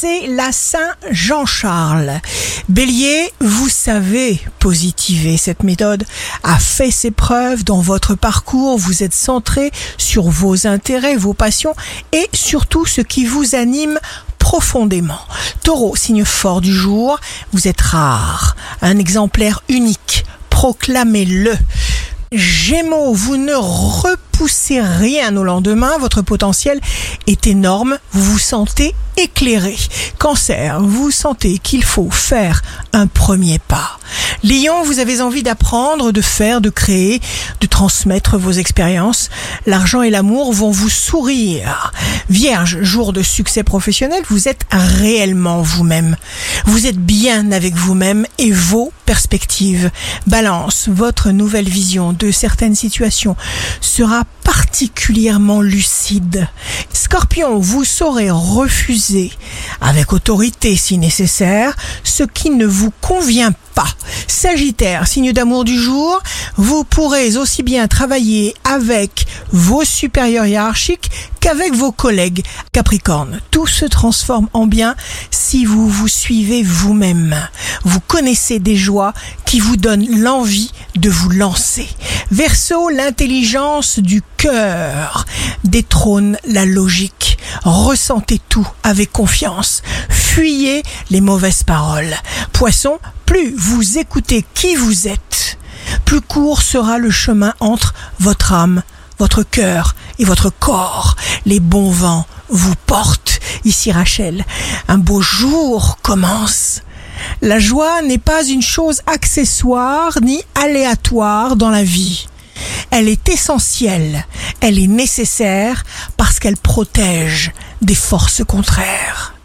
c'est la Saint-Jean-Charles. Bélier, vous savez positiver. Cette méthode a fait ses preuves dans votre parcours. Vous êtes centré sur vos intérêts, vos passions et surtout ce qui vous anime profondément. Taureau, signe fort du jour, vous êtes rare, un exemplaire unique. Proclamez-le. Gémeaux, vous ne repoussez rien au lendemain, votre potentiel est énorme, vous vous sentez éclairé. Cancer, vous sentez qu'il faut faire un premier pas. Lion, vous avez envie d'apprendre, de faire, de créer, de transmettre vos expériences. L'argent et l'amour vont vous sourire. Vierge, jour de succès professionnel, vous êtes réellement vous-même. Vous êtes bien avec vous-même et vos perspectives. Balance, votre nouvelle vision de certaines situations sera particulièrement lucide. Scorpion, vous saurez refuser avec autorité si nécessaire ce qui ne vous convient pas. Sagittaire, signe d'amour du jour, vous pourrez aussi bien travailler avec vos supérieurs hiérarchiques qu'avec vos collègues. Capricorne, tout se transforme en bien si vous vous suivez vous-même. Vous connaissez des joies qui vous donnent l'envie de vous lancer. Verseau, l'intelligence du cœur détrône la logique. Ressentez tout avec confiance. Fuyez les mauvaises paroles. Poisson, plus vous écoutez qui vous êtes, plus court sera le chemin entre votre âme, votre cœur et votre corps. Les bons vents vous portent. Ici Rachel, un beau jour commence. La joie n'est pas une chose accessoire ni aléatoire dans la vie. Elle est essentielle, elle est nécessaire parce qu'elle protège des forces contraires.